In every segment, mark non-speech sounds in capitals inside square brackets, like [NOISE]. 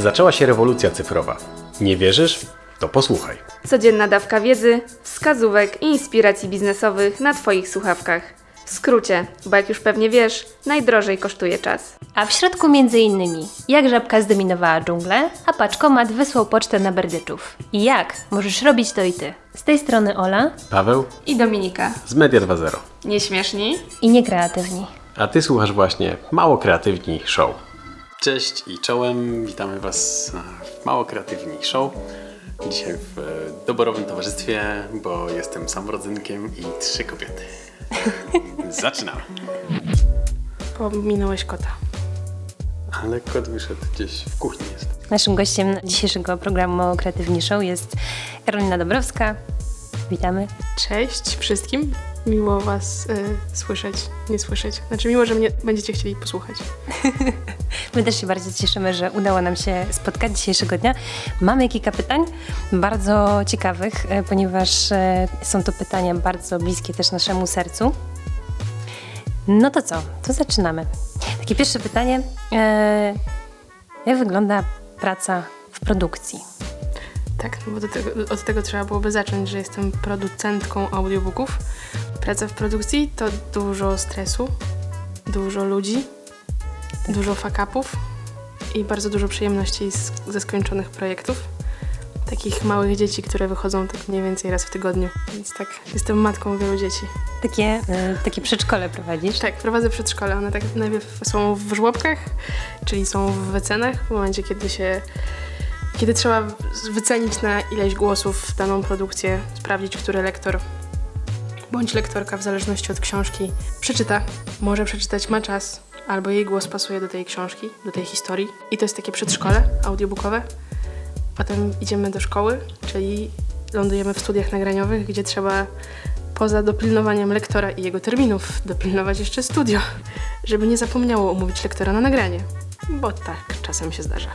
Zaczęła się rewolucja cyfrowa. Nie wierzysz? To posłuchaj. Codzienna dawka wiedzy, wskazówek i inspiracji biznesowych na Twoich słuchawkach. W skrócie, bo jak już pewnie wiesz, najdrożej kosztuje czas. A w środku między innymi, jak żabka zdominowała dżunglę, a paczkomat wysłał pocztę na berdyczów. I jak możesz robić to i ty. Z tej strony Ola Paweł I Dominika. z Media 2.0. Nieśmieszni? i niekreatywni. A ty słuchasz właśnie Mało Kreatywni Show. Cześć i czołem, witamy Was w Mało Kreatywni Show. Dzisiaj w e, doborowym towarzystwie, bo jestem sam rodzynkiem i trzy kobiety. [LAUGHS] Zaczynamy. Pominąłeś kota. Ale kot wyszedł gdzieś w kuchni jest. Naszym gościem dzisiejszego programu Kreatywni Show jest Karolina Dobrowska. Witamy. Cześć wszystkim. Miło Was y, słyszeć, nie słyszeć. Znaczy miło, że mnie będziecie chcieli posłuchać. [LAUGHS] My też się bardzo cieszymy, że udało nam się spotkać dzisiejszego dnia. Mamy kilka pytań, bardzo ciekawych, e, ponieważ e, są to pytania bardzo bliskie też naszemu sercu. No to co? To zaczynamy. Takie pierwsze pytanie. E, jak wygląda praca w produkcji? Tak, no bo tego, od tego trzeba byłoby zacząć, że jestem producentką audiobooków. Praca w produkcji to dużo stresu, dużo ludzi, dużo fakapów i bardzo dużo przyjemności z, ze skończonych projektów. Takich małych dzieci, które wychodzą tak mniej więcej raz w tygodniu. Więc tak, jestem matką wielu dzieci. Takie, e, takie przedszkole prowadzisz? Tak, prowadzę przedszkole. One tak najpierw są w żłobkach, czyli są w wycenach, w momencie, kiedy się kiedy trzeba wycenić na ileś głosów daną produkcję, sprawdzić, który lektor bądź lektorka, w zależności od książki, przeczyta. Może przeczytać, ma czas, albo jej głos pasuje do tej książki, do tej historii. I to jest takie przedszkole audiobookowe. Potem idziemy do szkoły, czyli lądujemy w studiach nagraniowych, gdzie trzeba poza dopilnowaniem lektora i jego terminów dopilnować jeszcze studio, żeby nie zapomniało umówić lektora na nagranie, bo tak czasem się zdarza.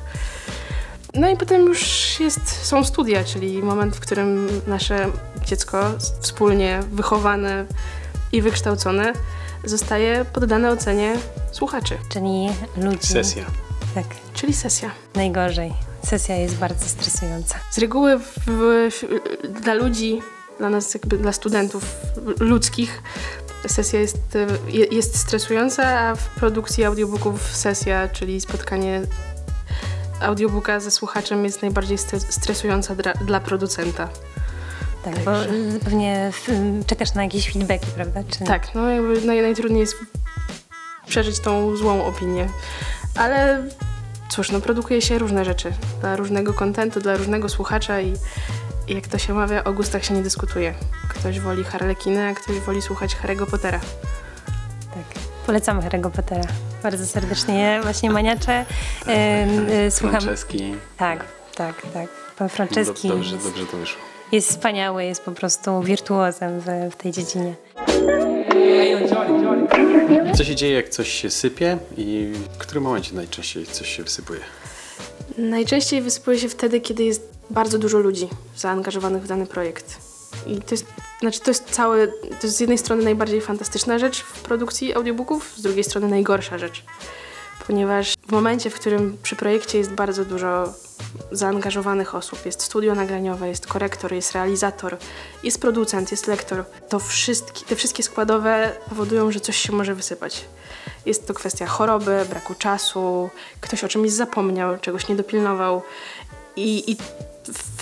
No i potem już jest, są studia, czyli moment, w którym nasze dziecko wspólnie wychowane i wykształcone zostaje poddane ocenie słuchaczy, Czyli ludzi. Sesja. Tak, czyli sesja. najgorzej. Sesja jest bardzo stresująca. Z reguły w, w, dla ludzi, dla nas jakby dla studentów ludzkich sesja jest, je- jest stresująca, a w produkcji audiobooków sesja, czyli spotkanie audiobooka ze słuchaczem jest najbardziej stres- stresująca dla, dla producenta. Tak, bo y, pewnie y, czekasz na jakieś feedbacki, prawda? Czy... Tak, no jakby naj, najtrudniej jest przeżyć tą złą opinię. Ale cóż, no produkuje się różne rzeczy dla różnego kontentu, dla różnego słuchacza i, i jak to się mawia, o gustach się nie dyskutuje. Ktoś woli Harlekinę, a ktoś woli słuchać Harry'ego Pottera. tak. Polecamy Harry'ego Pottera. Bardzo serdecznie właśnie maniacze. Y, słucham. Franceski. Tak, tak, tak. Pan Franceski Dobrze, jest, dobrze to wyszło. jest wspaniały, jest po prostu wirtuozem w, w tej dziedzinie. Co się dzieje, jak coś się sypie i w którym momencie najczęściej coś się wysypuje? Najczęściej wysypuje się wtedy, kiedy jest bardzo dużo ludzi zaangażowanych w dany projekt. I to jest, znaczy to jest całe, to jest z jednej strony najbardziej fantastyczna rzecz w produkcji audiobooków, z drugiej strony najgorsza rzecz. Ponieważ w momencie, w którym przy projekcie jest bardzo dużo zaangażowanych osób, jest studio nagraniowe, jest korektor, jest realizator, jest producent, jest lektor, to wszystkie, te wszystkie składowe powodują, że coś się może wysypać. Jest to kwestia choroby, braku czasu, ktoś o czymś zapomniał, czegoś nie dopilnował i, i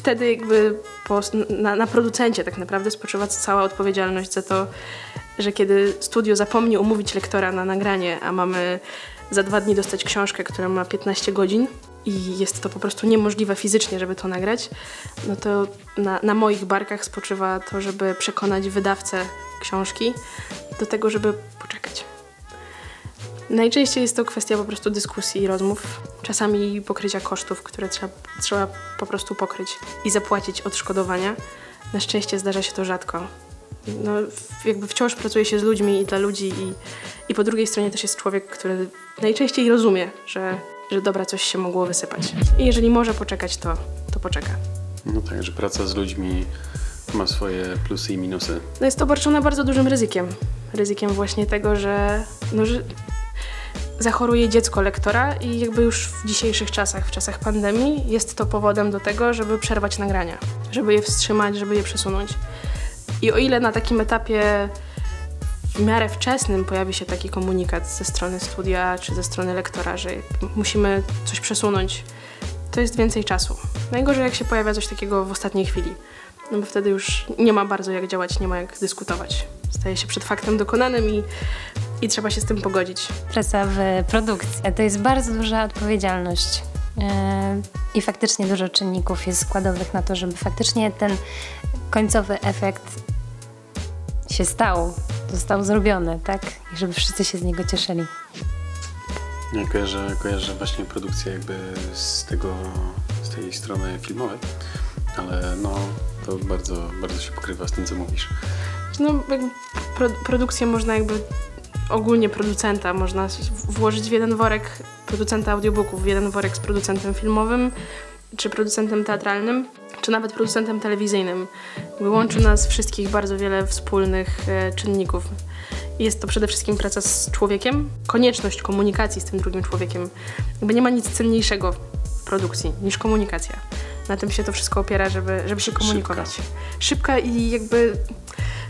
wtedy jakby po, na, na producencie tak naprawdę spoczywa cała odpowiedzialność za to, że kiedy studio zapomni umówić lektora na nagranie, a mamy za dwa dni dostać książkę, która ma 15 godzin i jest to po prostu niemożliwe fizycznie, żeby to nagrać, no to na, na moich barkach spoczywa to, żeby przekonać wydawcę książki do tego, żeby poczekać. Najczęściej jest to kwestia po prostu dyskusji i rozmów, czasami pokrycia kosztów, które trzeba, trzeba po prostu pokryć i zapłacić odszkodowania. Na szczęście zdarza się to rzadko. No, jakby wciąż pracuje się z ludźmi i dla ludzi i, i po drugiej stronie też jest człowiek, który najczęściej rozumie, że, że dobra, coś się mogło wysypać. I jeżeli może poczekać, to, to poczeka. No tak, że praca z ludźmi ma swoje plusy i minusy. No jest to obarczone bardzo dużym ryzykiem. Ryzykiem właśnie tego, że, no, że zachoruje dziecko lektora i jakby już w dzisiejszych czasach, w czasach pandemii, jest to powodem do tego, żeby przerwać nagrania, żeby je wstrzymać, żeby je przesunąć. I o ile na takim etapie w miarę wczesnym pojawi się taki komunikat ze strony studia czy ze strony lektora, że musimy coś przesunąć, to jest więcej czasu. Najgorzej jak się pojawia coś takiego w ostatniej chwili, no bo wtedy już nie ma bardzo jak działać, nie ma jak dyskutować. Staje się przed faktem dokonanym i, i trzeba się z tym pogodzić. Praca w produkcji to jest bardzo duża odpowiedzialność. Yy, I faktycznie dużo czynników jest składowych na to, żeby faktycznie ten końcowy efekt się stał, został zrobiony, tak? I żeby wszyscy się z niego cieszyli. Ja kojarzę, kojarzę właśnie produkcję jakby z tego, z tej strony filmowej, ale no to bardzo, bardzo się pokrywa z tym, co mówisz. No, pro, produkcję można jakby ogólnie producenta można włożyć w jeden worek producenta audiobooków, w jeden worek z producentem filmowym, czy producentem teatralnym, czy nawet producentem telewizyjnym. Łączy nas wszystkich bardzo wiele wspólnych e, czynników. Jest to przede wszystkim praca z człowiekiem, konieczność komunikacji z tym drugim człowiekiem. Jakby nie ma nic cenniejszego w produkcji niż komunikacja. Na tym się to wszystko opiera, żeby, żeby się komunikować. Szybka, Szybka i jakby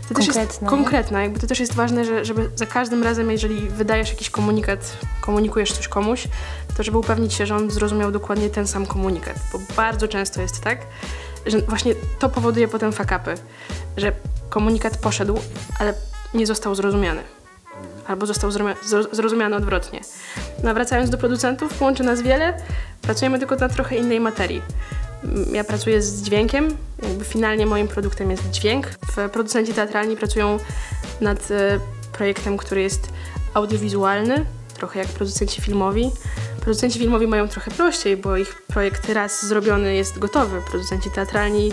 to też jest konkretna. Jakby to też jest ważne, że, żeby za każdym razem, jeżeli wydajesz jakiś komunikat, komunikujesz coś komuś, to żeby upewnić się, że on zrozumiał dokładnie ten sam komunikat. Bo bardzo często jest tak, że właśnie to powoduje potem fakapy, że komunikat poszedł, ale nie został zrozumiany. Albo został zrozumiany odwrotnie. No, wracając do producentów, łączy nas wiele, pracujemy tylko na trochę innej materii. Ja pracuję z dźwiękiem, jakby finalnie moim produktem jest dźwięk. Producenci teatralni pracują nad e, projektem, który jest audiowizualny, trochę jak producenci filmowi. Producenci filmowi mają trochę prościej, bo ich projekt raz zrobiony jest gotowy. Producenci teatralni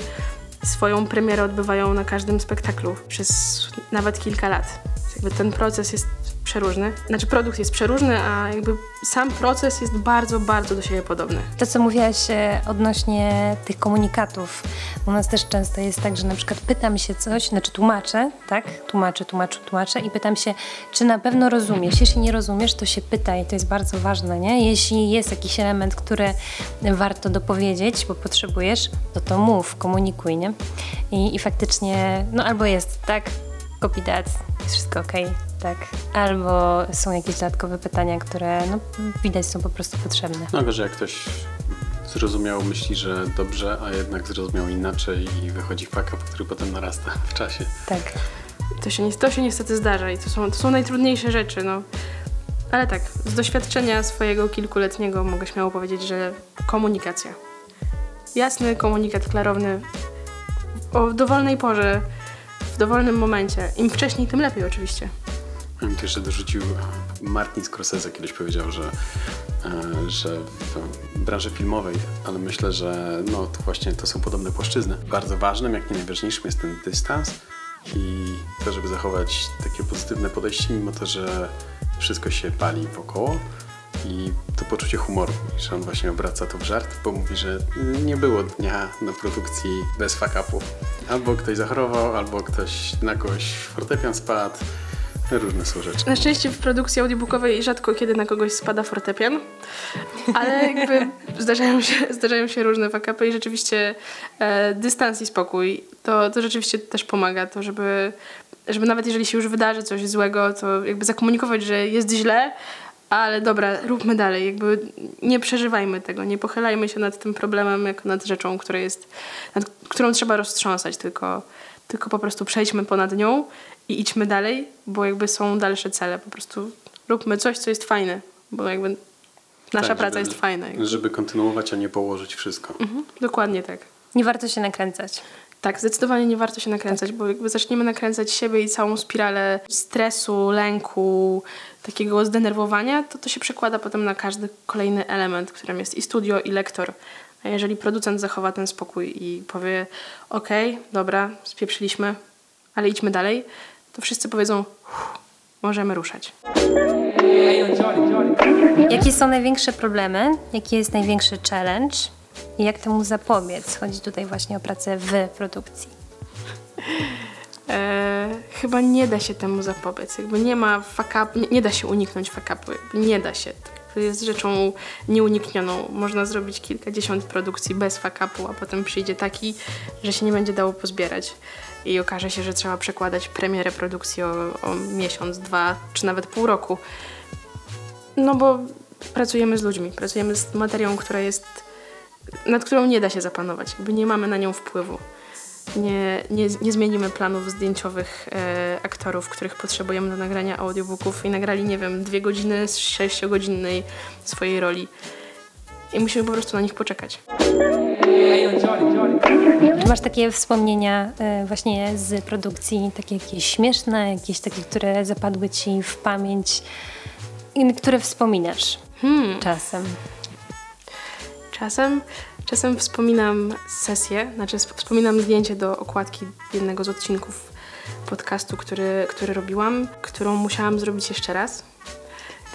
swoją premierę odbywają na każdym spektaklu przez nawet kilka lat. Jakby ten proces jest przeróżny. Znaczy produkt jest przeróżny, a jakby sam proces jest bardzo, bardzo do siebie podobny. To, co mówiłaś e, odnośnie tych komunikatów. U nas też często jest tak, że na przykład pytam się coś, znaczy tłumaczę, tak? Tłumaczę, tłumaczę, tłumaczę i pytam się, czy na pewno rozumiesz. Jeśli nie rozumiesz, to się pytaj, to jest bardzo ważne, nie? Jeśli jest jakiś element, który warto dopowiedzieć, bo potrzebujesz, to to mów, komunikuj, nie? I, i faktycznie, no albo jest tak, copy that, jest wszystko ok, tak. Albo są jakieś dodatkowe pytania, które no, widać są po prostu potrzebne. No, że jak ktoś zrozumiał, myśli, że dobrze, a jednak zrozumiał inaczej i wychodzi faka, który potem narasta [LAUGHS] w czasie. Tak. To się, to się niestety zdarza i to są, to są najtrudniejsze rzeczy, no. Ale tak, z doświadczenia swojego kilkuletniego mogę śmiało powiedzieć, że komunikacja. Jasny komunikat klarowny o dowolnej porze, w dowolnym momencie. Im wcześniej, tym lepiej oczywiście. Ja jeszcze dorzucił, Martin Scorsese kiedyś powiedział, że, e, że w branży filmowej, ale myślę, że no, to właśnie to są podobne płaszczyzny. Bardzo ważnym, jak nie najważniejszym jest ten dystans i to, żeby zachować takie pozytywne podejście, mimo to, że wszystko się pali wokoło i to poczucie humoru, że on właśnie obraca to w żart, bo mówi, że nie było dnia na produkcji bez fuck-upów. Albo ktoś zachorował, albo ktoś na kogoś fortepian spadł. Różne są rzeczy. Na szczęście w produkcji audiobookowej rzadko kiedy na kogoś spada fortepian, ale jakby zdarzają się, zdarzają się różne fakapy i rzeczywiście e, dystans i spokój to, to rzeczywiście też pomaga, to żeby, żeby nawet jeżeli się już wydarzy coś złego, to jakby zakomunikować, że jest źle, ale dobra, róbmy dalej, jakby nie przeżywajmy tego, nie pochylajmy się nad tym problemem jako nad rzeczą, która jest, nad którą trzeba roztrząsać, tylko, tylko po prostu przejdźmy ponad nią i idźmy dalej, bo jakby są dalsze cele, po prostu róbmy coś, co jest fajne, bo jakby nasza tak, praca żeby, jest fajna. Jakby. Żeby kontynuować, a nie położyć wszystko. Mhm, dokładnie tak. Nie warto się nakręcać. Tak, zdecydowanie nie warto się nakręcać, tak. bo jakby zaczniemy nakręcać siebie i całą spiralę stresu, lęku, takiego zdenerwowania, to to się przekłada potem na każdy kolejny element, którym jest i studio, i lektor. A jeżeli producent zachowa ten spokój i powie, ok, dobra, spieprzyliśmy, ale idźmy dalej, to wszyscy powiedzą, możemy ruszać. Jakie są największe problemy? Jaki jest największy challenge? I jak temu zapobiec? Chodzi tutaj właśnie o pracę w produkcji. e, chyba nie da się temu zapobiec. Jakby nie ma fuck nie, nie da się uniknąć fuck upu. Nie da się. To jest rzeczą nieuniknioną. Można zrobić kilkadziesiąt produkcji bez fuck upu, a potem przyjdzie taki, że się nie będzie dało pozbierać. I okaże się, że trzeba przekładać premierę produkcji o, o miesiąc, dwa, czy nawet pół roku. No bo pracujemy z ludźmi, pracujemy z materią, która jest, nad którą nie da się zapanować, jakby nie mamy na nią wpływu. Nie, nie, nie zmienimy planów zdjęciowych e, aktorów, których potrzebujemy do nagrania audiobooków i nagrali, nie wiem, dwie godziny z sześciogodzinnej swojej roli. I musimy po prostu na nich poczekać. Masz takie wspomnienia e, właśnie z produkcji, takie jakieś śmieszne, jakieś takie, które zapadły ci w pamięć i które wspominasz czasem? Czasem, czasem wspominam sesję, znaczy sp- wspominam zdjęcie do okładki jednego z odcinków podcastu, który, który robiłam, którą musiałam zrobić jeszcze raz.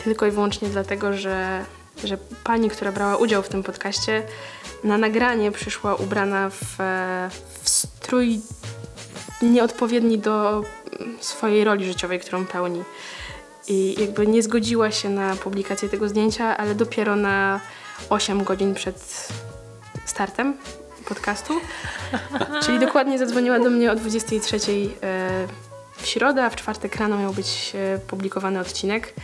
Tylko i wyłącznie dlatego, że, że pani, która brała udział w tym podcaście, na nagranie przyszła ubrana w, e, w strój nieodpowiedni do swojej roli życiowej, którą pełni. I jakby nie zgodziła się na publikację tego zdjęcia, ale dopiero na 8 godzin przed startem podcastu. [LAUGHS] Czyli dokładnie zadzwoniła do mnie o 23 e, w środę, a w czwartek rano miał być e, publikowany odcinek.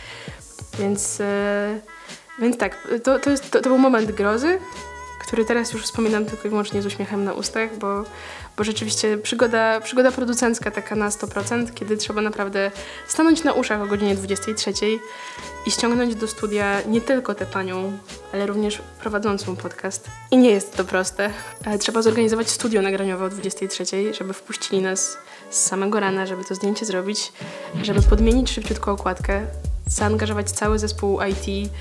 Więc, więc tak, to, to, jest, to, to był moment grozy, który teraz już wspominam tylko i wyłącznie z uśmiechem na ustach, bo, bo rzeczywiście przygoda, przygoda producencka taka na 100%, kiedy trzeba naprawdę stanąć na uszach o godzinie 23 i ściągnąć do studia nie tylko tę panią, ale również prowadzącą podcast. I nie jest to proste. E, Trzeba zorganizować studio nagraniowe o 23, żeby wpuścili nas z samego rana, żeby to zdjęcie zrobić, żeby podmienić szybciutko okładkę, zaangażować cały zespół IT,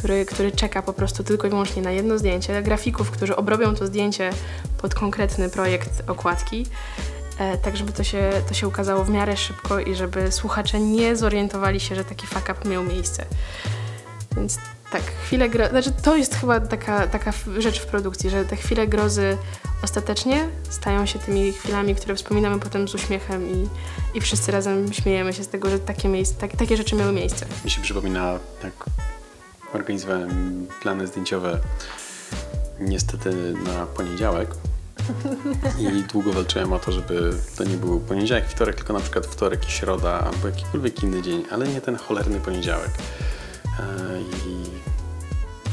który, który czeka po prostu tylko i wyłącznie na jedno zdjęcie, grafików, którzy obrobią to zdjęcie pod konkretny projekt okładki, e, tak żeby to się, to się ukazało w miarę szybko i żeby słuchacze nie zorientowali się, że taki fuck up miał miejsce. Więc tak, chwile grozy, znaczy to jest chyba taka, taka rzecz w produkcji, że te chwile grozy ostatecznie stają się tymi chwilami, które wspominamy potem z uśmiechem i, i wszyscy razem śmiejemy się z tego, że takie, miejsce, tak, takie rzeczy miały miejsce. Mi się przypomina, jak organizowałem plany zdjęciowe niestety na poniedziałek i długo walczyłem o to, żeby to nie był poniedziałek, wtorek, tylko na przykład wtorek i środa albo jakikolwiek inny dzień, ale nie ten cholerny poniedziałek. E, I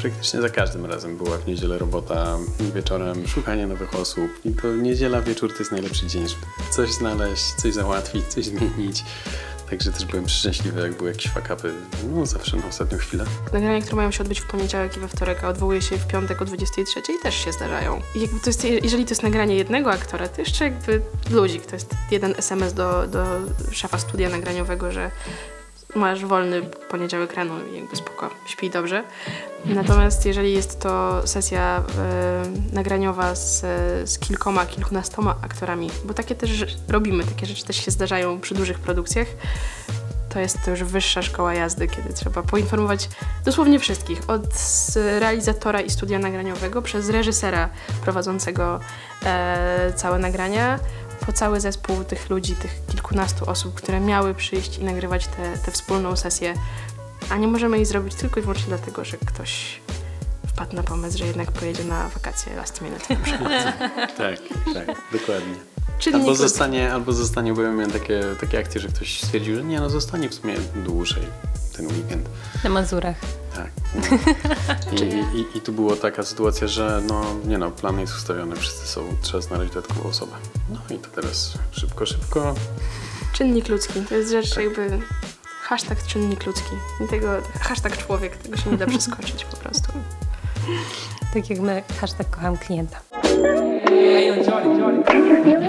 praktycznie za każdym razem była w niedzielę robota, wieczorem szukanie nowych osób i to niedziela, wieczór to jest najlepszy dzień, żeby coś znaleźć, coś załatwić, coś zmienić. Także też byłem szczęśliwy, jak były jakieś fakapy, no zawsze na ostatnią chwilę. Nagrania, które mają się odbyć w poniedziałek i we wtorek, a odwołuje się w piątek o 23 też się zdarzają. I jakby to jest, jeżeli to jest nagranie jednego aktora, to jeszcze jakby ludzik, to jest jeden SMS do, do szefa studia nagraniowego, że masz wolny poniedziałek rano i jakby spoko, śpij dobrze. Natomiast jeżeli jest to sesja e, nagraniowa z, z kilkoma, kilkunastoma aktorami, bo takie też robimy, takie rzeczy też się zdarzają przy dużych produkcjach, to jest to już wyższa szkoła jazdy, kiedy trzeba poinformować dosłownie wszystkich, od realizatora i studia nagraniowego, przez reżysera prowadzącego e, całe nagrania, po cały zespół tych ludzi, tych kilkunastu osób, które miały przyjść i nagrywać tę wspólną sesję, a nie możemy jej zrobić tylko i wyłącznie dlatego, że ktoś wpadł na pomysł, że jednak pojedzie na wakacje last minute. na [LAUGHS] przykład. Tak, tak, dokładnie. Czynnik Albo zostanie, albo zostanie, bo ja miałem takie, takie akcje, że ktoś stwierdził, że nie, no zostanie w sumie dłużej ten weekend. Na Mazurach. Tak. [LAUGHS] No. I, i, I tu była taka sytuacja, że no nie no, plan jest ustawiony, wszyscy są, trzeba znaleźć dodatkową osobę. No i to teraz szybko, szybko. Czynnik ludzki, to jest rzecz jakby hashtag czynnik ludzki. I tego, hashtag człowiek, tego się nie da przeskoczyć po prostu. Tak jak my, hashtag kocham klienta.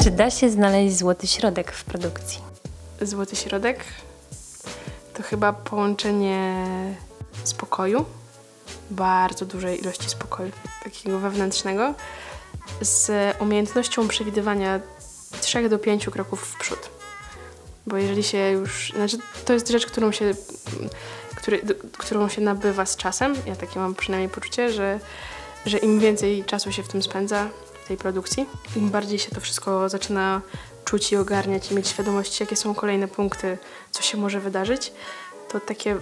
Czy da się znaleźć złoty środek w produkcji? Złoty środek to chyba połączenie spokoju, bardzo dużej ilości spokoju, takiego wewnętrznego, z umiejętnością przewidywania 3 do 5 kroków w przód. Bo jeżeli się już. Znaczy, to jest rzecz, którą się, który, którą się nabywa z czasem. Ja takie mam przynajmniej poczucie, że, że im więcej czasu się w tym spędza, tej produkcji, im bardziej się to wszystko zaczyna czuć i ogarniać i mieć świadomość, jakie są kolejne punkty, co się może wydarzyć, to takie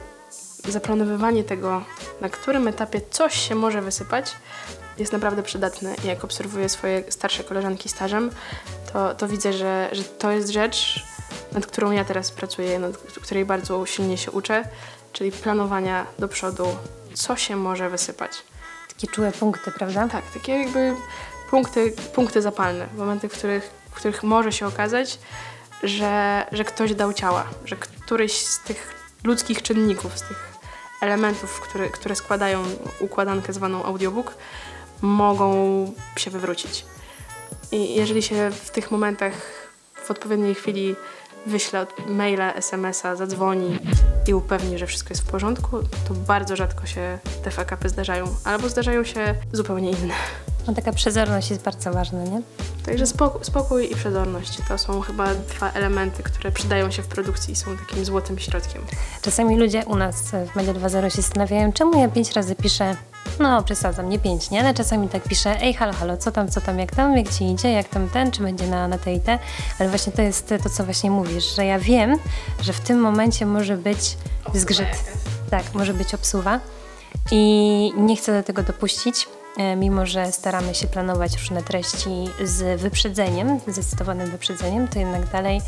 zaplanowywanie tego, na którym etapie coś się może wysypać, jest naprawdę przydatne. I jak obserwuję swoje starsze koleżanki stażem, to, to widzę, że, że to jest rzecz, nad którą ja teraz pracuję, nad której bardzo silnie się uczę, czyli planowania do przodu, co się może wysypać. Takie czułe punkty, prawda? Tak, takie jakby punkty, punkty zapalne, momenty, w których, w których może się okazać, że, że ktoś dał ciała, że któryś z tych ludzkich czynników, z tych elementów, które, które składają układankę zwaną audiobook, mogą się wywrócić. I jeżeli się w tych momentach w odpowiedniej chwili wyśle maila, SMS-a, zadzwoni i upewni, że wszystko jest w porządku, to bardzo rzadko się te fakapy zdarzają, albo zdarzają się zupełnie inne. No taka przezorność jest bardzo ważna, nie? Także spokój, spokój i przezorność to są chyba dwa elementy, które przydają się w produkcji i są takim złotym środkiem. Czasami ludzie u nas w Media 2.0 się zastanawiają, czemu ja pięć razy piszę, no przesadzam, nie pięć, nie? Ale czasami tak piszę, ej halo, halo, co tam, co tam, jak tam, jak ci idzie, jak tam ten, czy będzie na, na te i te. Ale właśnie to jest to, co właśnie mówisz, że ja wiem, że w tym momencie może być zgrzyt. Tak, może być obsuwa i nie chcę do tego dopuścić. E, Mimo, że staramy się planować różne treści z wyprzedzeniem, zdecydowanym wyprzedzeniem, to jednak dalej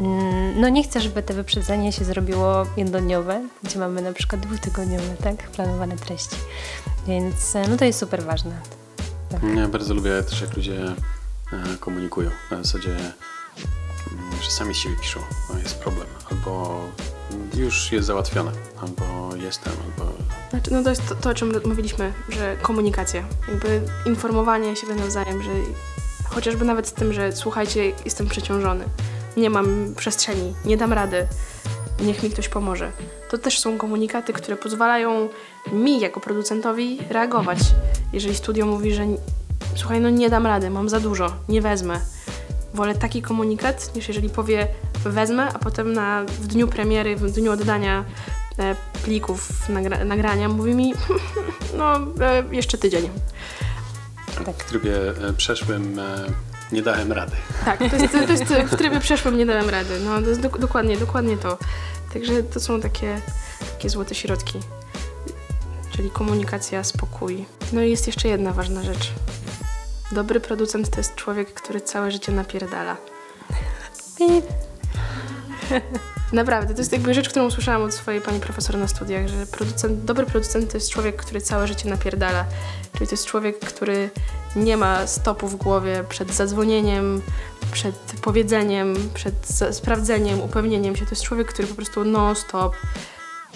mm, no nie chcę, żeby to wyprzedzenie się zrobiło jednodniowe, gdzie mamy na przykład dwutygodniowe, tak, planowane treści. Więc e, no to jest super ważne. Ja bardzo lubię też, jak ludzie e, komunikują. Na zasadzie, mm, że sami siebie piszą, jest problem, albo już jest załatwione, albo jestem, albo Znaczy, no to jest to, to, o czym mówiliśmy, że komunikacja, jakby informowanie siebie nawzajem, że chociażby nawet z tym, że słuchajcie, jestem przeciążony, nie mam przestrzeni, nie dam rady, niech mi ktoś pomoże. To też są komunikaty, które pozwalają mi jako producentowi reagować. Jeżeli studio mówi, że słuchaj, no nie dam rady, mam za dużo, nie wezmę. Wolę taki komunikat, niż jeżeli powie wezmę, a potem na, w dniu premiery, w dniu oddania e, plików nagra, nagrania mówi mi [LAUGHS] no e, jeszcze tydzień. w trybie e, przeszłym e, nie dałem rady. Tak, to jest, to jest w trybie przeszłym nie dałem rady. No, to jest dok- dokładnie, dokładnie to. Także to są takie, takie złote środki. Czyli komunikacja, spokój. No i jest jeszcze jedna ważna rzecz. Dobry producent to jest człowiek, który całe życie napierdala. [LAUGHS] Naprawdę, to jest jakby rzecz, którą usłyszałam od swojej pani profesor na studiach, że producent, dobry producent to jest człowiek, który całe życie napierdala. Czyli to jest człowiek, który nie ma stopu w głowie przed zadzwonieniem, przed powiedzeniem, przed sprawdzeniem, upewnieniem się. To jest człowiek, który po prostu non-stop,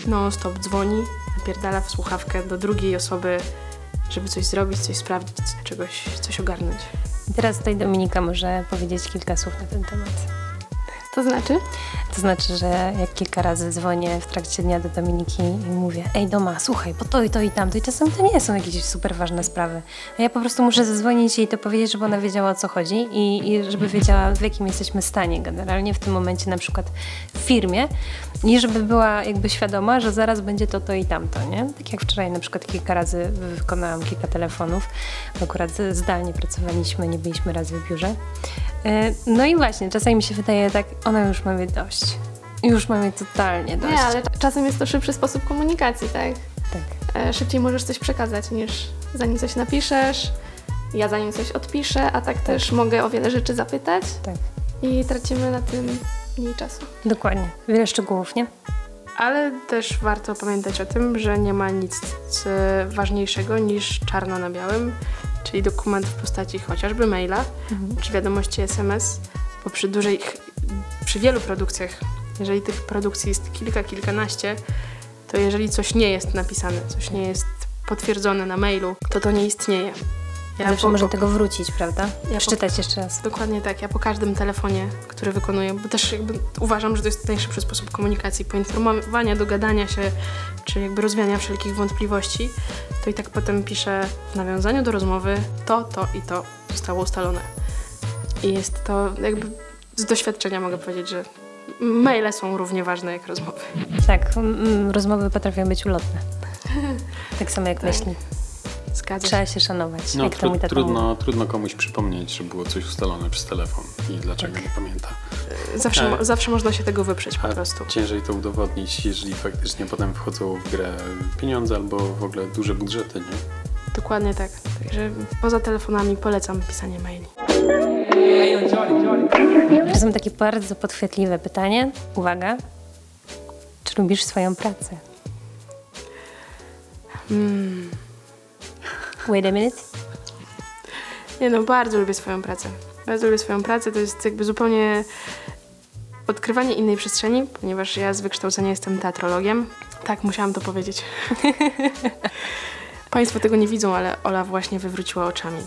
non-stop dzwoni, napierdala w słuchawkę do drugiej osoby, żeby coś zrobić, coś sprawdzić, czegoś, coś ogarnąć. I teraz tutaj Dominika może powiedzieć kilka słów na ten temat. To znaczy? To znaczy, że jak kilka razy dzwonię w trakcie dnia do Dominiki i mówię, ej Doma, słuchaj, bo to i to i tamto i czasem to nie są jakieś super ważne sprawy. A ja po prostu muszę zadzwonić jej to powiedzieć, żeby ona wiedziała o co chodzi i, i żeby wiedziała w jakim jesteśmy stanie generalnie w tym momencie na przykład w firmie i żeby była jakby świadoma, że zaraz będzie to, to i tamto, nie? Tak jak wczoraj na przykład kilka razy wykonałam kilka telefonów, akurat zdalnie pracowaliśmy, nie byliśmy raz w biurze. E, No i właśnie, czasami mi się wydaje tak, ona już ma mnie dość. Już ma mnie totalnie dość. Nie, ale czasem jest to szybszy sposób komunikacji, tak? Tak. E, Szybciej możesz coś przekazać niż zanim coś napiszesz, ja zanim coś odpiszę, a tak też mogę o wiele rzeczy zapytać Tak, i tracimy na tym mniej czasu. dokładnie. Wiele szczegółów, nie? Ale też warto pamiętać o tym, że nie ma nic ważniejszego niż czarno na białym, czyli dokument w postaci chociażby maila czy wiadomości SMS, bo przy dużej, przy wielu produkcjach, jeżeli tych produkcji jest kilka, kilkanaście, to jeżeli coś nie jest napisane, coś nie jest potwierdzone na mailu, to to nie istnieje. Ja Zawsze po- można po- tego wrócić, prawda? Ja po- Przeczytać jeszcze raz. Dokładnie tak. Ja po każdym telefonie, który wykonuję, bo też jakby uważam, że to jest najszybszy sposób komunikacji, poinformowania, dogadania się, czy jakby rozwiania wszelkich wątpliwości, to i tak potem piszę w nawiązaniu do rozmowy to, to i to zostało ustalone. I jest to jakby z doświadczenia mogę powiedzieć, że maile są równie ważne jak rozmowy. Tak, rozmowy potrafią być ulotne. [LAUGHS] Tak samo jak myśli. Zgadza się. Trzeba się szanować, No jak to mój tru, tata trudno, trudno komuś przypomnieć, że było coś ustalone przez telefon i dlaczego Tak. nie pamięta. Zawsze, mo- Ale- zawsze można się tego wyprzeć po A prostu. ciężej to udowodnić, jeżeli faktycznie potem wchodzą w grę pieniądze albo w ogóle duże budżety, nie? Dokładnie tak. Także poza telefonami polecam pisanie maili. To są takie bardzo podchwytliwe pytanie. Uwaga. Czy lubisz swoją pracę? Hmm. Wait a minute. Nie no, bardzo lubię swoją pracę. Bardzo lubię swoją pracę. To jest jakby zupełnie odkrywanie innej przestrzeni, ponieważ ja z wykształcenia jestem teatrologiem. Tak, musiałam to powiedzieć. [LAUGHS] Państwo tego nie widzą, ale Ola właśnie wywróciła oczami.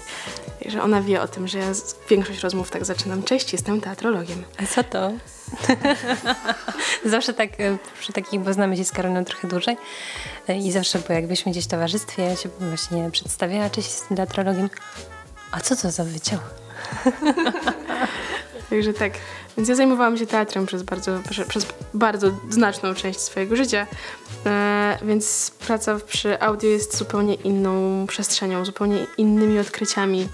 Także ona wie o tym, że ja z- większość rozmów tak zaczynam. Cześć, jestem teatrologiem. A co to? [LAUGHS] zawsze tak, e, przy takich, bo znamy się z Karoliną trochę dłużej e, i zawsze, bo jak byliśmy gdzieś w towarzystwie, ja się właśnie przedstawiała, cześć, jestem teatrologiem. A co to za wyciąg? [LAUGHS] Także tak. Więc ja zajmowałam się teatrem przez bardzo, prze- przez bardzo znaczną część swojego życia. E, więc praca przy audio jest zupełnie inną przestrzenią, zupełnie innymi odkryciami.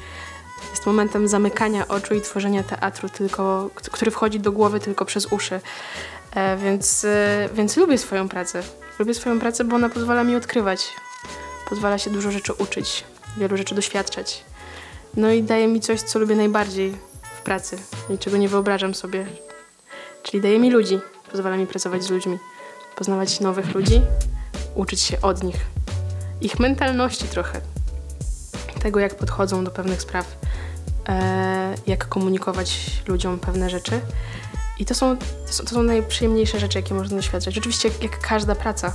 Jest momentem zamykania oczu i tworzenia teatru, tylko, który wchodzi do głowy tylko przez uszy. E, więc, e, więc lubię swoją pracę. Lubię swoją pracę, bo ona pozwala mi odkrywać. Pozwala się dużo rzeczy uczyć, wielu rzeczy doświadczać. No i daje mi coś, co lubię najbardziej pracy. I czego nie wyobrażam sobie. Czyli daje mi ludzi, pozwala mi pracować z ludźmi, poznawać nowych ludzi, uczyć się od nich, ich mentalności trochę, tego jak podchodzą do pewnych spraw, e, jak komunikować ludziom pewne rzeczy. I to są, to są, to są najprzyjemniejsze rzeczy, jakie można doświadczać. Oczywiście, jak, każda praca,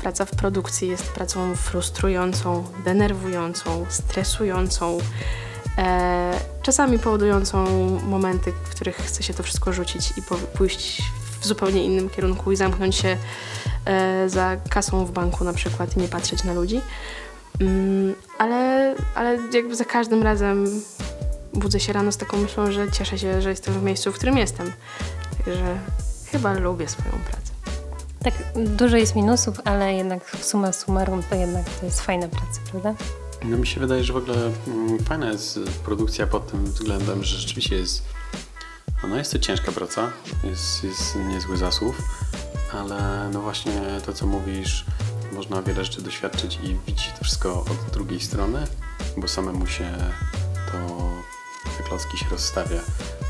praca w produkcji jest pracą frustrującą, denerwującą, stresującą, czasami powodującą momenty, w których chce się to wszystko rzucić i pójść w zupełnie innym kierunku i zamknąć się e, za kasą w banku na przykład i nie patrzeć na ludzi. Mm, ale, ale jakby za każdym razem budzę się rano z taką myślą, że cieszę się, że jestem w miejscu, w którym jestem. Także chyba lubię swoją pracę. Tak, dużo jest minusów, ale jednak suma summarum to jednak to jest fajna praca, prawda? No mi się wydaje, że w ogóle mm, fajna jest produkcja pod tym względem, że rzeczywiście jest no jest to ciężka praca, jest, jest niezły zasłów, ale no właśnie to co mówisz, można wiele rzeczy doświadczyć i widzieć to wszystko od drugiej strony, bo samemu się to te klocki się rozstawia,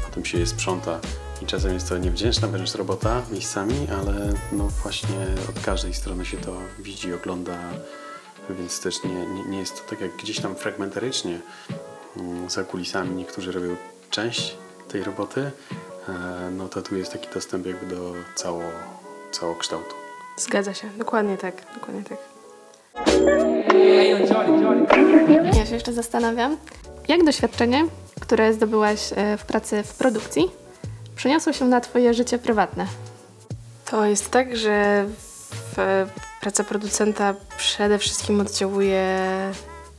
potem się je sprząta i czasem jest to niewdzięczna wręcz robota miejscami, ale no właśnie od każdej strony się to widzi, ogląda, więc też nie, nie, nie jest to tak jak gdzieś tam fragmentarycznie mm, za kulisami niektórzy robią część tej roboty, e, no to tu jest taki dostęp jakby do cało, całokształtu. Zgadza się, dokładnie tak, dokładnie tak. Ja się jeszcze zastanawiam, jak doświadczenie, które zdobyłaś e, w pracy w produkcji, przeniosło się na Twoje życie prywatne? To jest tak, że w, praca producenta przede wszystkim oddziałuje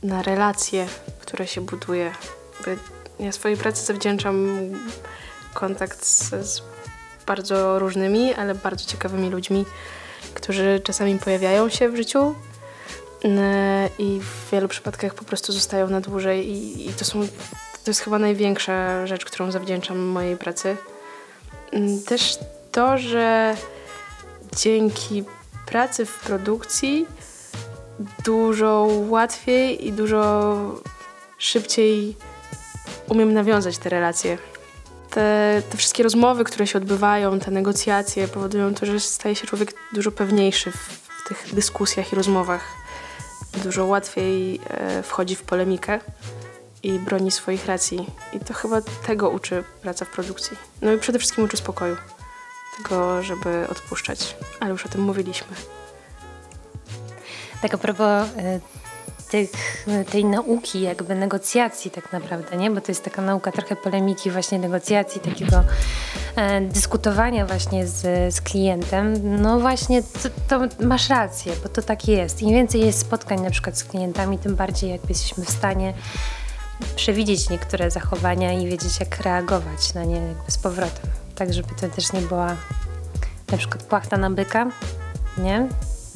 na relacje, które się buduje. Ja swojej pracy zawdzięczam kontakt z, z bardzo różnymi, ale bardzo ciekawymi ludźmi, którzy czasami pojawiają się w życiu i w wielu przypadkach po prostu zostają na dłużej i, i to są to jest chyba największa rzecz, którą zawdzięczam mojej pracy. Też to, że dzięki pracy w produkcji dużo łatwiej i dużo szybciej umiem nawiązać te relacje. Te, te wszystkie rozmowy, które się odbywają, te negocjacje powodują to, że staje się człowiek dużo pewniejszy w, w tych dyskusjach i rozmowach. Dużo łatwiej e, wchodzi w polemikę i broni swoich racji. I to chyba tego uczy praca w produkcji. No i przede wszystkim uczy spokoju. Tego, żeby odpuszczać. Ale już o tym mówiliśmy. Tak a propos e, tych, tej nauki, jakby negocjacji tak naprawdę, nie? Bo to jest taka nauka trochę polemiki, właśnie negocjacji, takiego e, dyskutowania właśnie z, z klientem. No właśnie, to, to masz rację, bo to tak jest. Im więcej jest spotkań na przykład z klientami, tym bardziej jakby jesteśmy w stanie przewidzieć niektóre zachowania i wiedzieć, jak reagować na nie jakby z powrotem. Tak, żeby to też nie była na przykład płachta na byka, nie?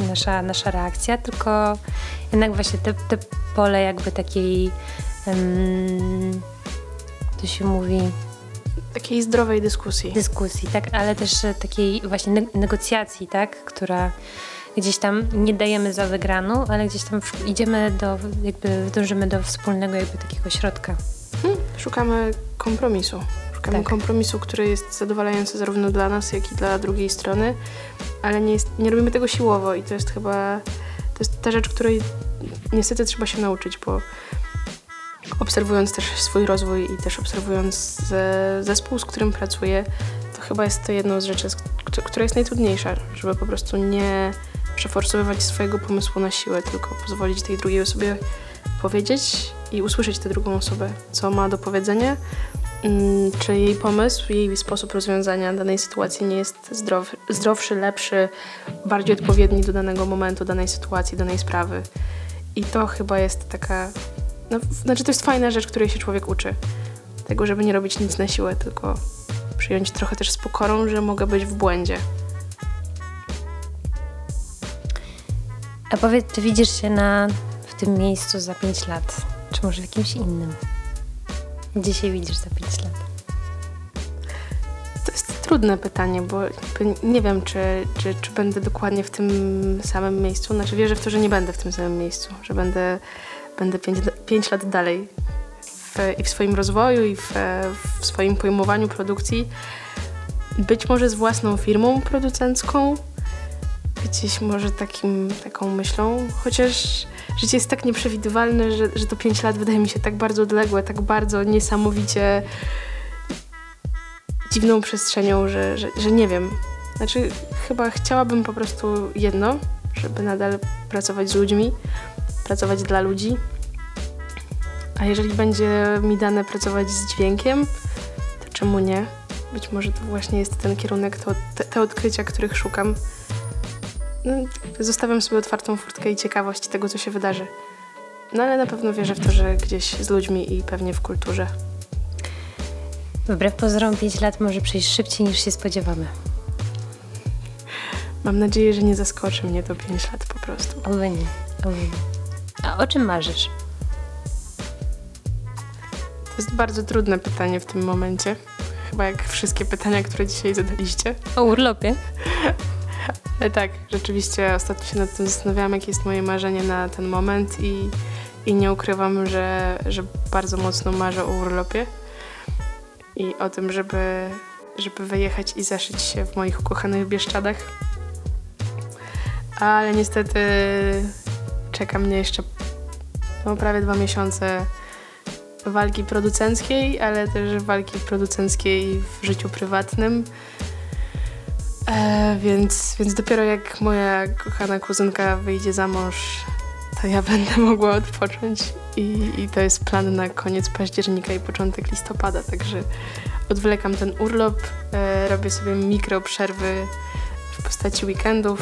nasza, nasza reakcja, tylko jednak właśnie te, te pole jakby takiej, um, to się mówi, Takiej zdrowej dyskusji. dyskusji, tak, ale też takiej właśnie neg- negocjacji, tak, która gdzieś tam nie dajemy za wygraną, ale gdzieś tam idziemy do, jakby dążymy do wspólnego jakby takiego środka. Hmm, szukamy kompromisu. Szukamy Tak. kompromisu, który jest zadowalający zarówno dla nas, jak i dla drugiej strony, ale nie, jest, nie robimy tego siłowo i to jest chyba to jest ta rzecz, której niestety trzeba się nauczyć, bo obserwując też swój rozwój i też obserwując ze, zespół, z którym pracuję, to chyba jest to jedną z rzeczy, która jest najtrudniejsza, żeby po prostu nie przeforsowywać swojego pomysłu na siłę, tylko pozwolić tej drugiej osobie powiedzieć i usłyszeć tę drugą osobę, co ma do powiedzenia, czy jej pomysł, jej sposób rozwiązania danej sytuacji nie jest zdrowszy, lepszy, bardziej odpowiedni do danego momentu, danej sytuacji, danej sprawy. I to chyba jest taka. No, znaczy, to jest fajna rzecz, której się człowiek uczy. Tego, żeby nie robić nic na siłę, tylko przyjąć trochę też z pokorą, że mogę być w błędzie. A powiedz, czy widzisz się na, w tym miejscu za 5 lat, czy może w jakimś innym? Gdzie się widzisz za 5 lat? To jest trudne pytanie, bo nie wiem, czy, czy, czy będę dokładnie w tym samym miejscu. Znaczy wierzę w to, że nie będę w tym samym miejscu, że będę, będę pięć, pięć lat dalej w, i w swoim rozwoju, i w, w swoim pojmowaniu produkcji. Być może z własną firmą producencką, gdzieś może takim, taką myślą, chociaż życie jest tak nieprzewidywalne, że, że to pięć lat wydaje mi się tak bardzo odległe, tak bardzo niesamowicie dziwną przestrzenią, że, że, że nie wiem. Znaczy, chyba chciałabym po prostu jedno, żeby nadal pracować z ludźmi, pracować dla ludzi. A jeżeli będzie mi dane pracować z dźwiękiem, to czemu nie? Być może to właśnie jest ten kierunek, to, te, te odkrycia, których szukam. No, zostawiam sobie otwartą furtkę i ciekawość tego, co się wydarzy. No ale na pewno wierzę w to, że gdzieś z ludźmi i pewnie w kulturze. Wbrew pozorom 5 lat może przejść szybciej niż się spodziewamy. Mam nadzieję, że nie zaskoczy mnie to 5 lat po prostu. Oby nie, oby nie. A o czym marzysz? To jest bardzo trudne pytanie w tym momencie. Chyba jak wszystkie pytania, które dzisiaj zadaliście. O urlopie? [LAUGHS] Ale tak, rzeczywiście ostatnio się nad tym zastanawiałam, jakie jest moje marzenie na ten moment i, i nie ukrywam, że, że bardzo mocno marzę o urlopie i o tym, żeby, żeby wyjechać i zaszyć się w moich ukochanych Bieszczadach. Ale niestety czeka mnie jeszcze no, prawie dwa miesiące walki producenckiej, ale też walki producenckiej w życiu prywatnym. E, więc, więc dopiero jak moja kochana kuzynka wyjdzie za mąż, to ja będę mogła odpocząć i, i to jest plan na koniec października i początek listopada, także odwlekam ten urlop, e, robię sobie mikro przerwy w postaci weekendów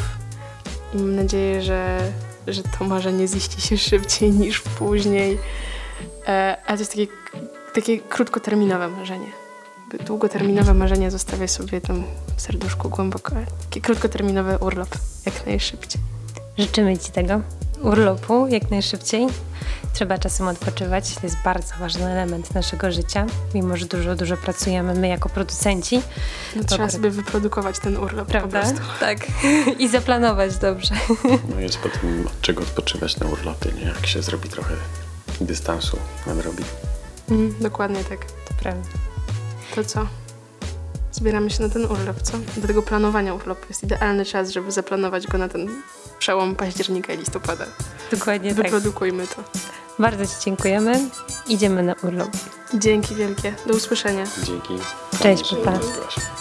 i mam nadzieję, że, że to marzenie ziści się szybciej niż później. E, ale to jest takie, takie krótkoterminowe marzenie. Długoterminowe marzenia zostawię sobie tam w serduszku głęboko. Taki krótkoterminowy urlop jak najszybciej. Życzymy Ci tego urlopu jak najszybciej. Trzeba czasem odpoczywać. To jest bardzo ważny element naszego życia. Mimo, że dużo, dużo pracujemy my jako producenci. No, trzeba sobie wyprodukować ten urlop Prawda? po prostu. Tak. [LAUGHS] I zaplanować dobrze. [LAUGHS] No jest potem od czego odpoczywać na urlopie, nie? Jak się zrobi trochę dystansu nadrobi. Mhm, dokładnie tak. To prawda. To co? Zbieramy się na ten urlop, co? Do tego planowania urlopu jest idealny czas, żeby zaplanować go na ten przełom października i listopada. Dokładnie tak. Wyprodukujmy to. Bardzo Ci dziękujemy. Idziemy na urlop. Dzięki wielkie. Do usłyszenia. Dzięki. Cześć, pa, odezwałaś.